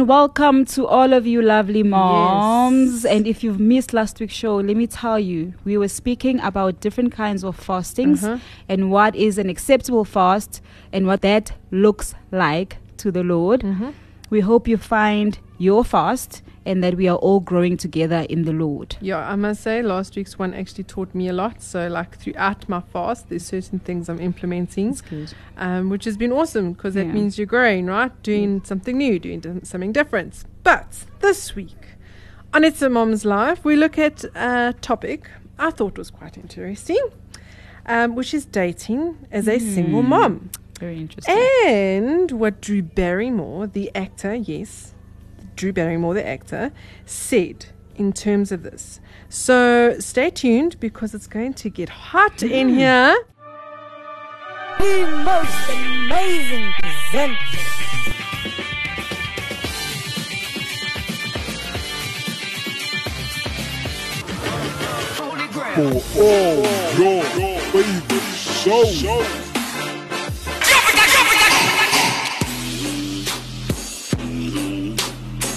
and welcome to all of you lovely moms. And if you've missed last week's show, let me tell you, we were speaking about different kinds of fastings Uh-huh. and what is an acceptable fast and what that looks like to the Lord. Mm-hmm. We hope you find your fast and that we are all growing together in the Lord. Yeah, I must say, last week's one actually taught me a lot. So, like throughout my fast, there's certain things I'm implementing, um, which has been awesome because that Yeah. means you're growing, right? Doing something new, doing something different. But this week, on It's a Mom's Life, we look at a topic I thought was quite interesting, um, which is dating as a single Mm. mom. Very interesting. And what Drew Barrymore, the actor, yes, Drew Barrymore, the actor, said in terms of this. So stay tuned because it's going to get hot in hmm. here. The most amazing presenter. for all your favorite shows.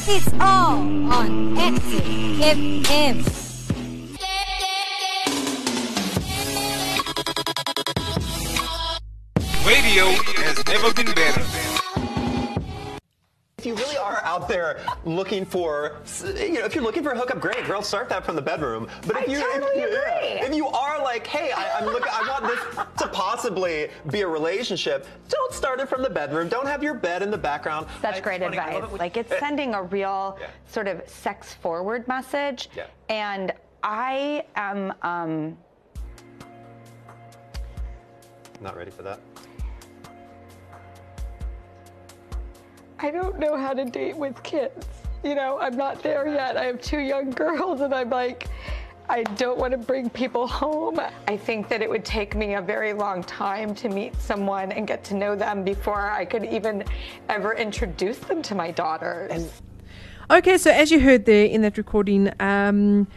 It's all on Active FM. Radio has never been better. If you really are out there looking for, you know, if you're looking for a hookup, great, girl, start that from the bedroom. But if I you, totally if, agree. if you are like, hey, I, I'm looking, I want this to possibly be a relationship, don't start it from the bedroom. Don't have your bed in the background. Such I- great funny, advice. it Like it's sending a real Yeah. sort of sex forward message. Yeah. And I am um, Not ready for that. I don't know how to date with kids. You know, I'm not there yet. I have two young girls, and I'm like, I don't want to bring people home. I think that it would take me a very long time to meet someone and get to know them before I could even ever introduce them to my daughters. Okay, so as you heard there in that recording, um,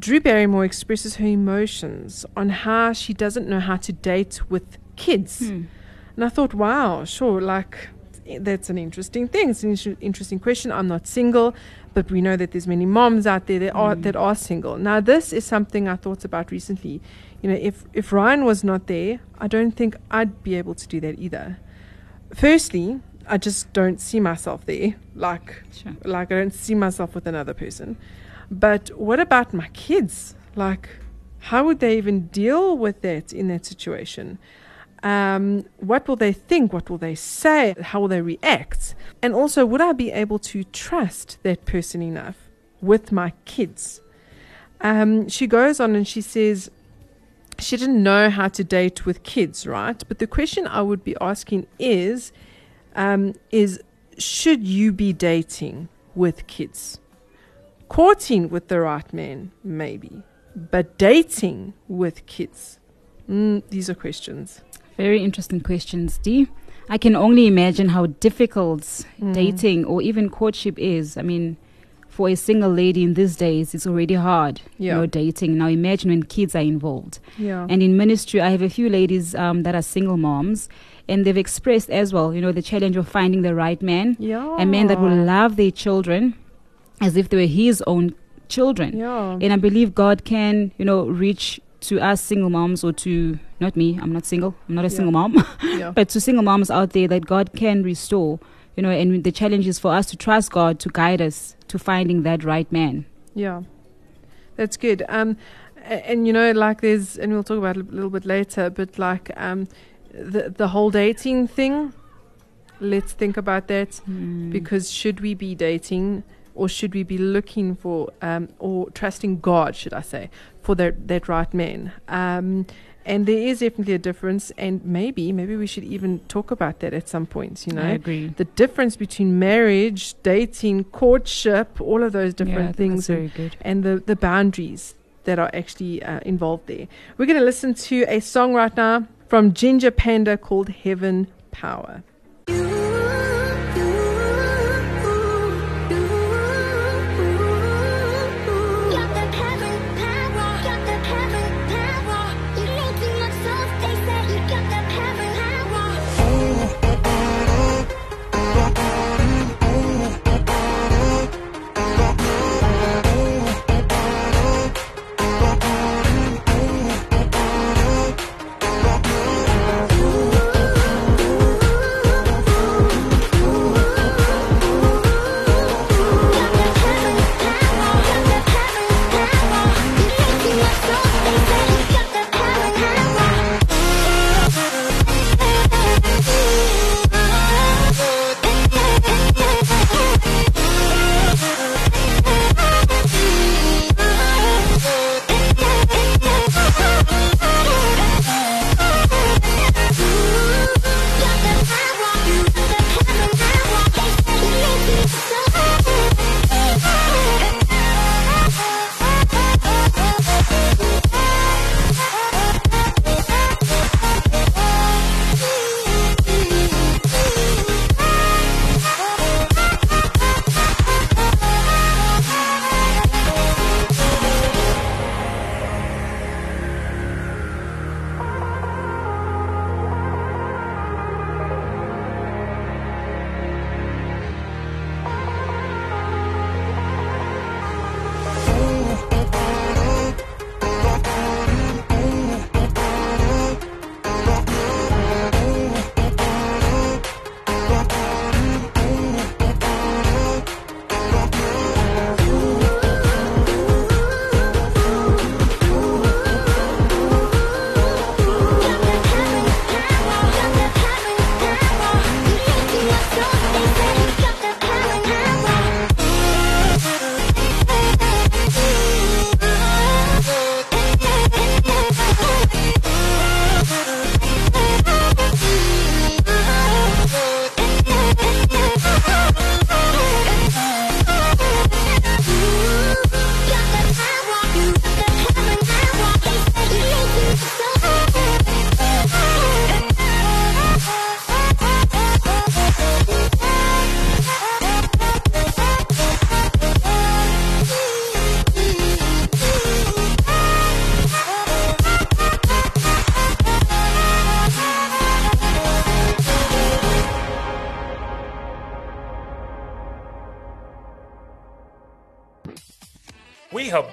Drew Barrymore expresses her emotions on how she doesn't know how to date with kids. And I thought, wow, sure, like that's an interesting thing. It's an interesting question. I'm not single, but we know that there's many moms out there that are mm. that are single. Now, this is something I thought about recently. You know, if if Ryan was not there, I don't think I'd be able to do that either. Firstly, I just don't see myself there. Like, Sure. like I don't see myself with another person. But what about my kids? Like, how would they even deal with that in that situation? Um, what will they think? What will they say? How will they react? And also, would I be able to trust that person enough with my kids? Um, she goes on and she says, she didn't know how to date with kids, right? But the question I would be asking is, um, is should you be dating with kids? Courting with the right man, maybe, but dating with kids, mm, these are questions. Very interesting questions, Dee. I can only imagine how difficult dating or even courtship is. I mean, for a single lady in these days, it's already hard, you Yeah. know, dating. Now imagine when kids are involved. Yeah. And in ministry, I have a few ladies um, that are single moms, and they've expressed as well, you know, the challenge of finding the right man, yeah. a man that will love their children as if they were his own children. Yeah. And I believe God can, you know, reach to us single moms or to not me, I'm not single, I'm not a Yeah. single mom, yeah. but to single moms out there that God can restore, you know, and the challenge is for us to trust God to guide us to finding that right man. Yeah, that's good. Um, and you know, like there's, and we'll talk about it a little bit later, but like um, the the whole dating thing. Let's think about that because should we be dating or should we be looking for um, or trusting God, should I say, for that that right man? Um, and there is definitely a difference, and maybe maybe we should even talk about that at some point. You know, I agree. the difference between marriage, dating, courtship, all of those different yeah, things, that's and, very good. and the, the boundaries that are actually uh, involved there. We're going to listen to a song right now from Ginger Panda called Heaven Power.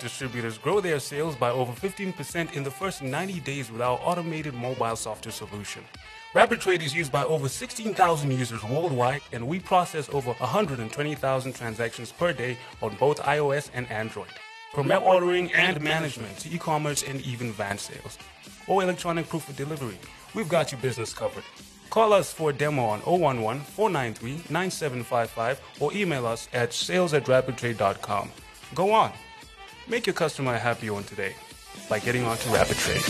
Distributors grow their sales by over 15% in the first 90 days with our automated mobile software solution. Rapid Trade is used by over 16,000 users worldwide, and we process over 120,000 transactions per day on both iOS and Android. From web ordering and management to e-commerce and even van sales or electronic proof of delivery, we've got your business covered. Call us for a demo on 011 493 9755 or email us at sales at rapidtrade.com. Go on. Make your customer a happy one today by getting onto Rapid Trade.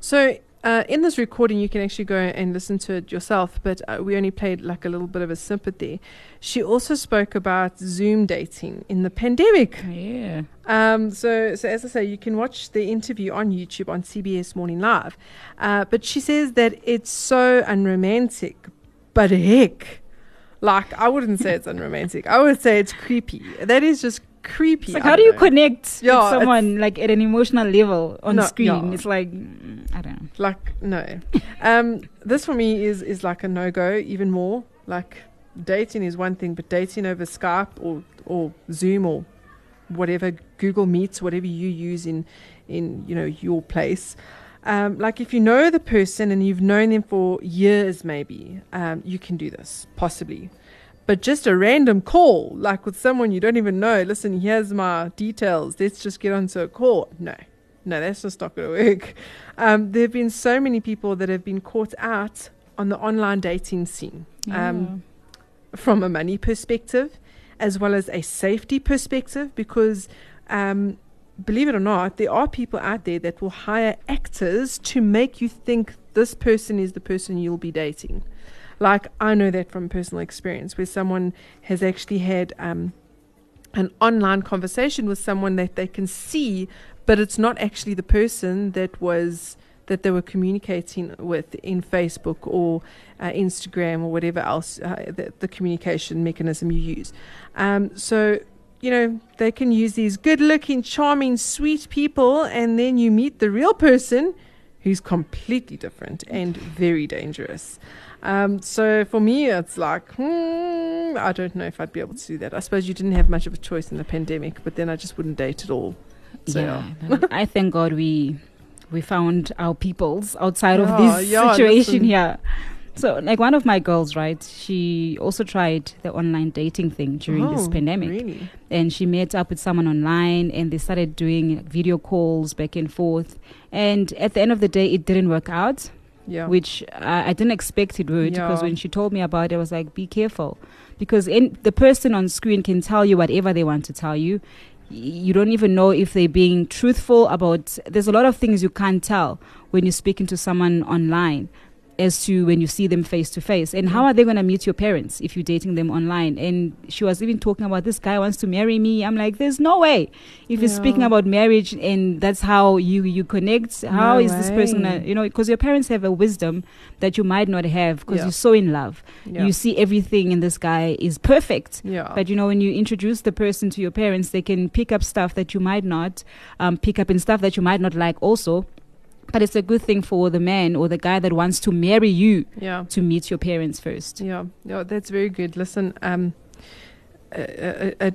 So uh, in this recording, you can actually go and listen to it yourself, but uh, we only played like a little bit of a snippet there. She also spoke about Zoom dating in the pandemic. Yeah. Um, so, so as I say, you can watch the interview on YouTube on CBS Morning Live. Uh, but she says that it's so unromantic, but heck, like I wouldn't say it's unromantic. I would say it's creepy. That is just creepy. It's like, how do you know. connect Yeah, with someone like at an emotional level on No, screen? yeah. It's like, mm, I don't know. Like no, um, this for me is is like a no go. Even more like dating is one thing, but dating over Skype or or Zoom or whatever Google Meets, whatever you use in in you know your place. Um, like if you know the person and you've known them for years, maybe um, you can do this possibly. But just a random call, like with someone you don't even know. Listen, here's my details. Let's just get onto a call. No, no, that's just not going to work. Um, there have been so many people that have been caught out on the online dating scene um, from a money perspective as well as a safety perspective because um, believe it or not there are people out there that will hire actors to make you think this person is the person you'll be dating like i know that from personal experience where someone has actually had um, an online conversation with someone that they can see but it's not actually the person that was that they were communicating with in Facebook or uh, Instagram or whatever else uh, the, the communication mechanism you use. Um, so you know they can use these good-looking, charming, sweet people, and then you meet the real person who's completely different and very dangerous. Um, so for me, it's like, hmm, I don't know if I'd be able to do that. I suppose you didn't have much of a choice in the pandemic, but then I just wouldn't date at all. So, yeah, I thank God we we found our peoples outside Yeah, of this yeah, situation here. So, like one of my girls, right? She also tried the online dating thing during this Oh, pandemic, Really? and she met up with someone online, and they started doing video calls back and forth. And at the end of the day, it didn't work out, Yeah. which I, I didn't expect it would. Because when she told me about it, I was like, "Be careful," because in, the person on screen can tell you whatever they want to tell you you don't even know if they're being truthful about there's a lot of things you can't tell when you're speaking to someone online as to when you see them face to face and how are they going to meet your parents if you're dating them online and she was even talking about this guy wants to marry me i'm like there's no way if you're speaking about marriage and that's how you you connect how No is this person way. gonna, you know because your parents have a wisdom that you might not have because Yeah. you're so in love Yeah. you see everything in this guy is perfect yeah. but you know, when you introduce the person to your parents, they can pick up stuff that you might not um, pick up and stuff that you might not like also. But it's a good thing for the man or the guy that wants to marry you yeah. to meet your parents first. Yeah, yeah, that's very good. Listen, um, uh, uh, uh,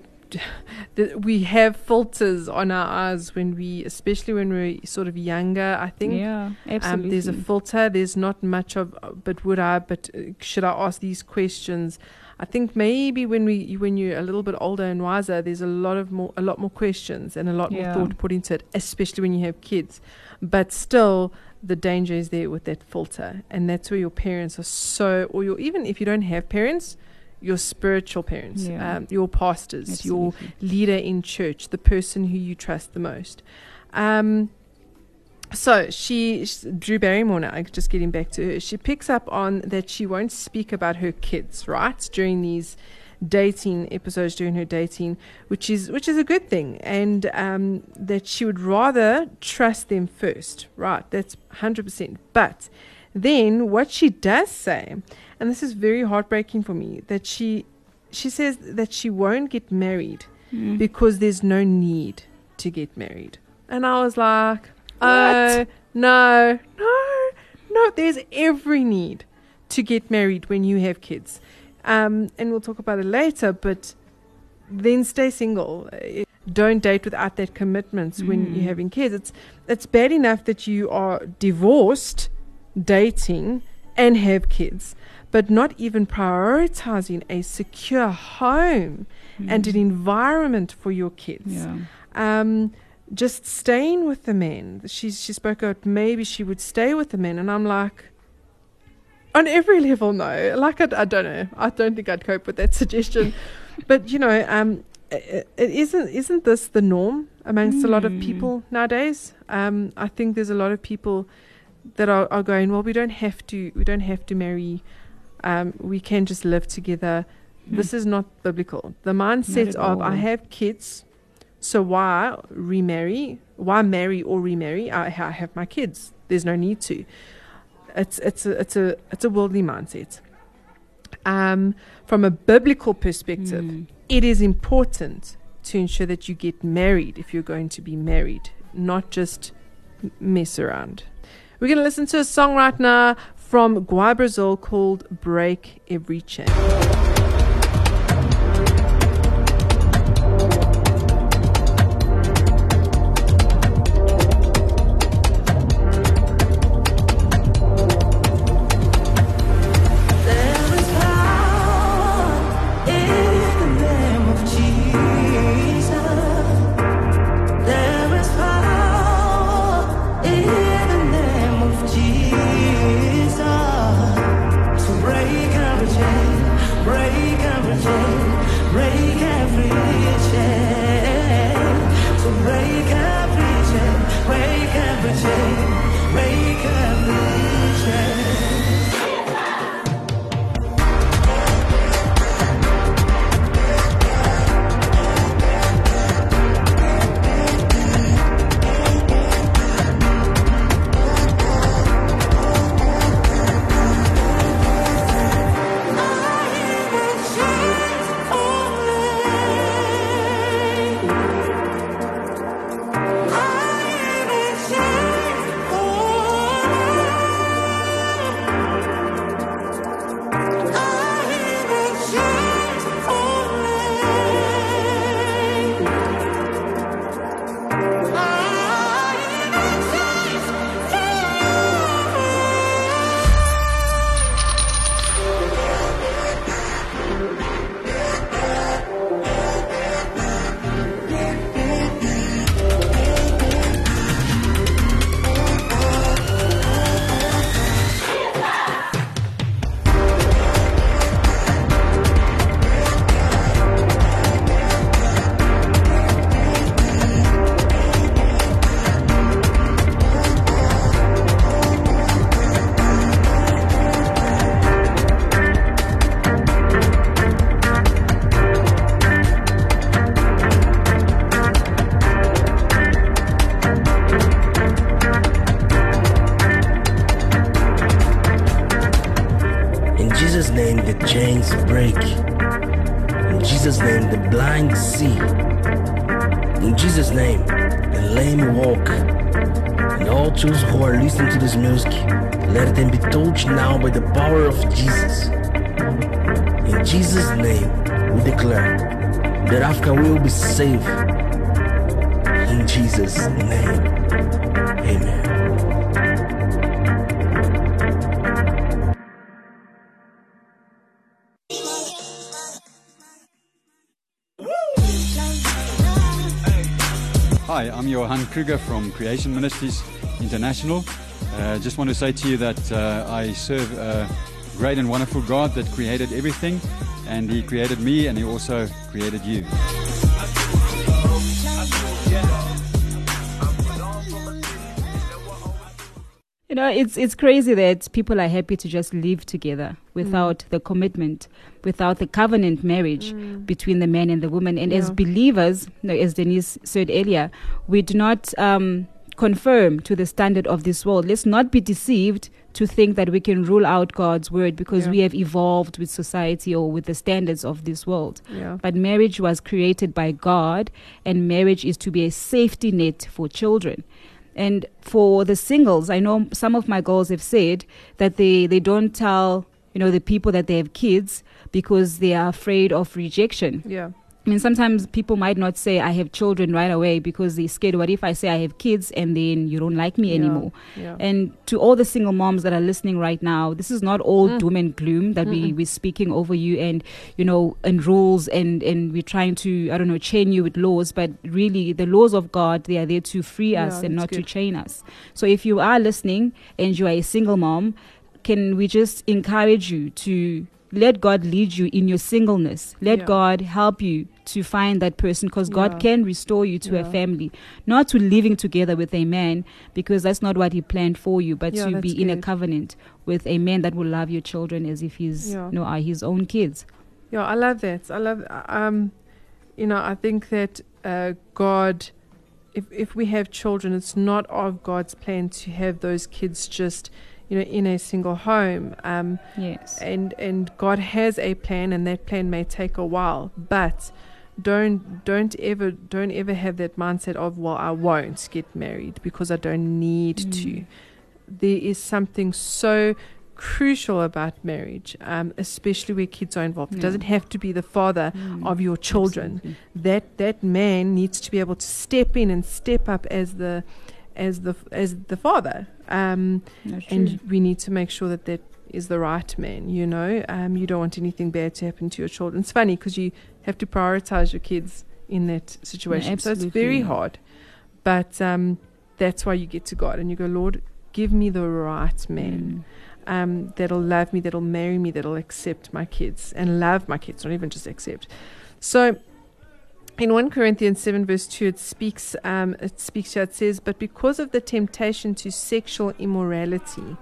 we have filters on our eyes when we, especially when we're sort of younger. I think Yeah, absolutely. um, there's a filter. There's not much of, but would I? But uh, should I ask these questions? I think maybe when we when you're a little bit older and wiser, there's a lot of more a lot more questions and a lot Yeah. more thought put into it, especially when you have kids. But still, the danger is there with that filter, and that's where your parents are so, or your even if you don't have parents, your spiritual parents, Yeah. um, your pastors, your leader in church, the person who you trust the most. Um, so she, Drew Barrymore now, just getting back to her, she picks up on that she won't speak about her kids, right, during these dating episodes during her dating, which is which is a good thing, and um, that she would rather trust them first, right? That's hundred percent. But then what she does say, and this is very heartbreaking for me, that she she says that she won't get married Mm. because there's no need to get married. And I was like, oh, no, no, no, there's every need to get married when you have kids. Um, and we'll talk about it later, but then stay single. Don't date without that commitment when Mm. you're having kids. It's it's bad enough that you are divorced, dating, and have kids, but not even prioritizing a secure home and an environment for your kids Yeah. um, just staying with the men. She she spoke out maybe she would stay with the men, and I'm like, on every level, no. Like I, I don't know. I don't think I'd cope with that suggestion. but you know, um, it, it isn't isn't this the norm amongst a lot of Mm. people nowadays? Um, I think there's a lot of people that are, are going. Well, we don't have to. We don't have to marry. Um, we can just live together. This is not biblical. The mindset of I have kids, so why remarry? Why marry or remarry? I, I have my kids. There's no need to. It's it's a it's a it's a worldly mindset. Um, from a biblical perspective, Mm. it is important to ensure that you get married if you're going to be married, not just mess around. We're going to listen to a song right now from Guy Brazil called Break Every Chain. Chains break. In Jesus' name, the blind see. In Jesus' name, the lame walk. And all those who are listening to this music, let them be touched now by the power of Jesus. In Jesus' name, we declare that Africa will be safe. In Jesus' name, amen. Johan Kruger from Creation Ministries International. Uh, just want to say to you that uh, I serve a great and wonderful God that created everything, and He created me, and He also created you. You know, it's it's crazy that people are happy to just live together without the commitment, without the covenant marriage between the man and the woman. And as believers, you know, as Denise said earlier, we do not um, conform to the standard of this world. Let's not be deceived to think that we can rule out God's word because Yeah. we have evolved with society or with the standards of this world. Yeah. But marriage was created by God, and marriage is to be a safety net for children. And for the singles, I know some of my girls have said that they, they don't tell you know, the people that they have kids because they are afraid of rejection. Yeah. I mean, sometimes people might not say I have children right away because they're scared. What if I say I have kids and then you don't like me Yeah, anymore? yeah. And to all the single moms that are listening right now, this is not all Mm. doom and gloom that we, Mm-mm. we're speaking over you and, you know, and rules and, and we're trying to, I don't know, chain you with laws. But really, the laws of God, they are there to free us Yeah, and not to chain us. So if you are listening and you are a single mom, can we just encourage you to let God lead you in your singleness? Let Yeah. God help you to find that person because God Yeah. can restore you to a family, not to living together with a man because that's not what He planned for you, but Yeah, to be in a covenant with a man that will love your children as if he's Yeah. no are his own kids. Yeah, I love that. I love, um, you know, I think that uh, God, if if we have children, it's not of God's plan to have those kids just, you know, in a single home. Um, Yes. and and God has a plan, and that plan may take a while, but don't don't ever don't ever have that mindset of well I won't get married because I don't need to. Mm. There is something so crucial about marriage, um, especially where kids are involved. It doesn't have to be the father Mm. of your children. Absolutely. That that man needs to be able to step in and step up as the as the as the father. Um, and we need to make sure that that is the right man. You know, um, you don't want anything bad to happen to your children. It's funny because you have to prioritize your kids in that situation. so it's very hard, but um, that's why you get to God and you go, Lord, give me the right man. Mm. Um, that'll love me, that'll marry me, that'll accept my kids and love my kids, not even just accept. So, in 1 Corinthians 7, verse 2, it speaks, um, it speaks here, it says, But because of the temptation to sexual immorality,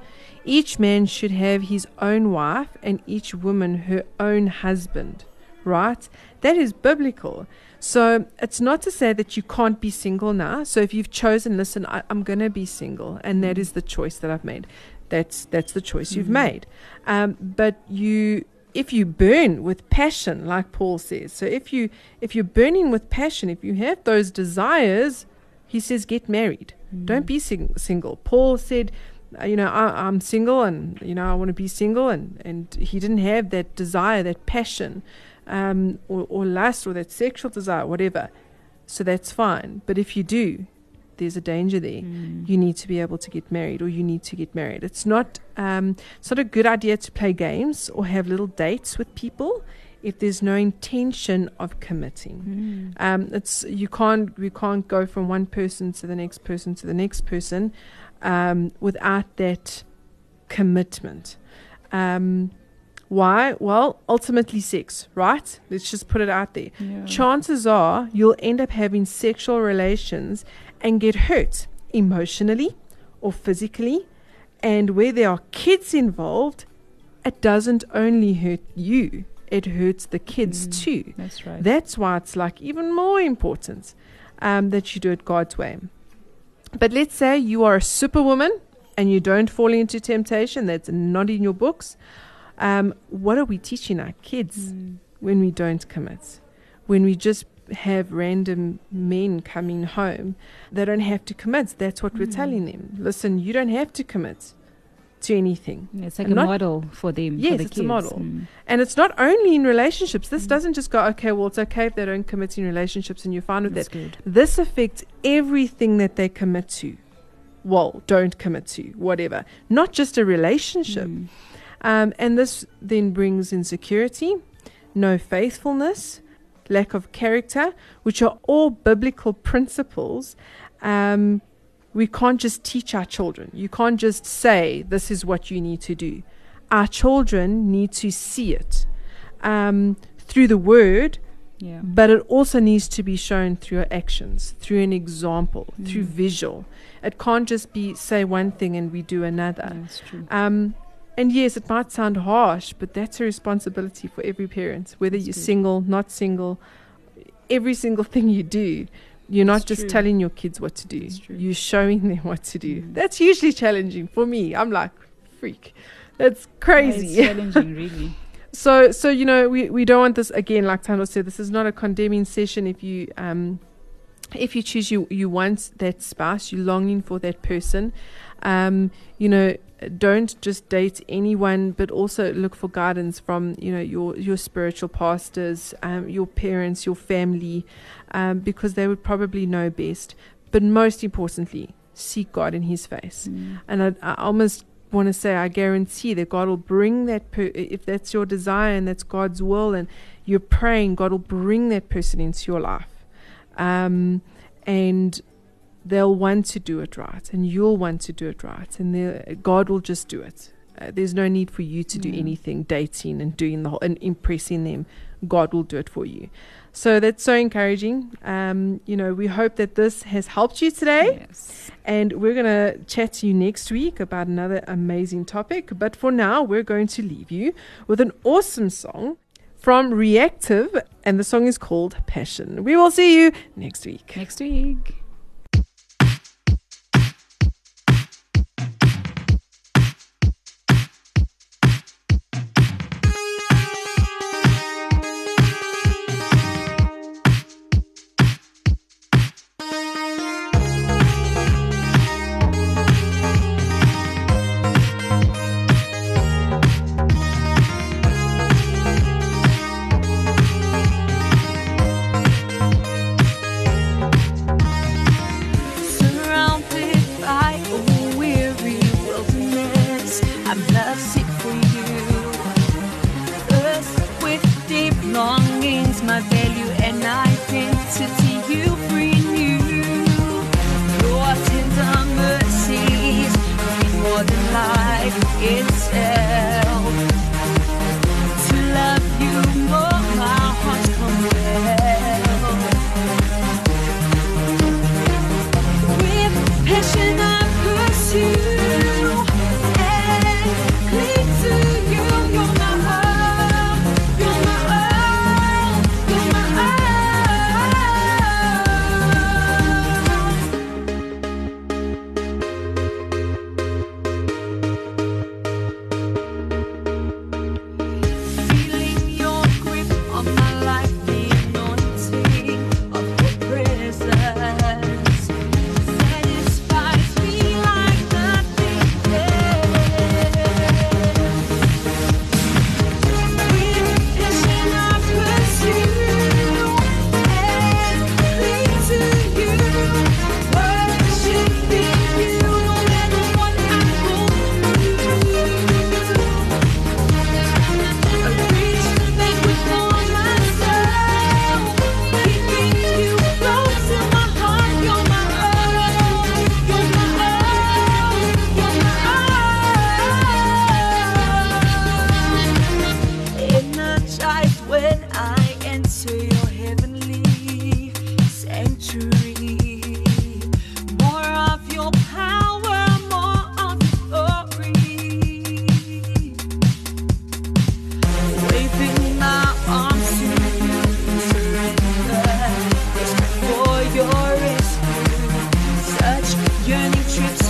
each man should have his own wife and each woman her own husband. Right? That is biblical. So it's not to say that you can't be single now. So if you've chosen, listen, I, I'm going to be single, and that is the choice that I've made. That's that's the choice you've Mhm. made. Um, but you, if you burn with passion, like Paul says, so if you if you're burning with passion, if you have those desires, he says, get married. Don't be sing- single. Paul said, uh, you know, I, I'm single and, you know, I want to be single. And, and he didn't have that desire, that passion, um, or, or lust or that sexual desire, whatever. So that's fine. But if you do, there's a danger there. Mm. You need to be able to get married or you need to get married. It's not, um, it's not a good idea to play games or have little dates with people if there's no intention of committing. Mm. Um, it's you can't we can't go from one person to the next person to the next person um, without that commitment. Um, why? Well, ultimately sex, right? Let's just put it out there. Yeah. Chances are you'll end up having sexual relations and get hurt emotionally or physically. And where there are kids involved, it doesn't only hurt you, it hurts the kids Mm, too. That's right. That's why it's like even more important um, that you do it God's way. But let's say you are a superwoman and you don't fall into temptation, that's not in your books. Um, what are we teaching our kids Mm. when we don't commit? When we just have random men coming home, they don't have to commit. That's what we're Mm. telling them. Listen, you don't have to commit to anything. It's like And a not- model for them. Yes, for the it's a model. Mm. And it's not only in relationships. This Mm. doesn't just go, okay, well, it's okay if they don't commit in relationships and you're fine with That's that. good. This affects everything that they commit to. Well, don't commit to, whatever. Not just a relationship. Mm. Um, and this then brings insecurity, no faithfulness, lack of character, which are all biblical principles. Um, we can't just teach our children. You can't just say, this is what you need to do. Our children need to see it um, through the word, Yeah. but it also needs to be shown through your actions, through an example, through Mm. visual. It can't just be say one thing and we do another. That's true. Um, and yes, it might sound harsh, but that's a responsibility for every parent, whether That's you're good. single, not single. Every single thing you do, you're not just true. telling your kids what to do. You're showing them what to do. Mm. That's usually challenging for me. I'm like, freak. That's crazy. It's challenging, really. So, so you know, we, we don't want this again. Like Tando said, this is not a condemning session. If you um, if you choose you you want that spouse, you're longing for that person. Um, you know, don't just date anyone, but also look for guidance from you know your your spiritual pastors, um, your parents, your family, um, because they would probably know best. But most importantly, seek God in His face. And I, I almost want to say, I guarantee that God will bring that, per- if that's your desire and that's God's will, and you're praying, God will bring that person into your life. Um, and they'll want to do it right, and you'll want to do it right, and God will just do it. Uh, there's no need for you to do Yeah. anything, dating and doing the whole, and impressing them. God will do it for you. So that's so encouraging. Um, you know, we hope that this has helped you today. Yes. And we're going to chat to you next week about another amazing topic. But for now, we're going to leave you with an awesome song from Reactive, and the song is called Passion. We will see you next week. Next week. Life Such yearning trips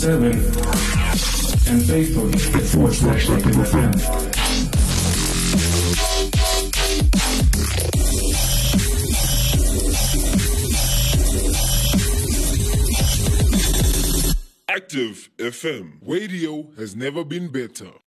ActiveFM777 and Facebook at forward slash ActiveFM. Active FM. Radio has never been better.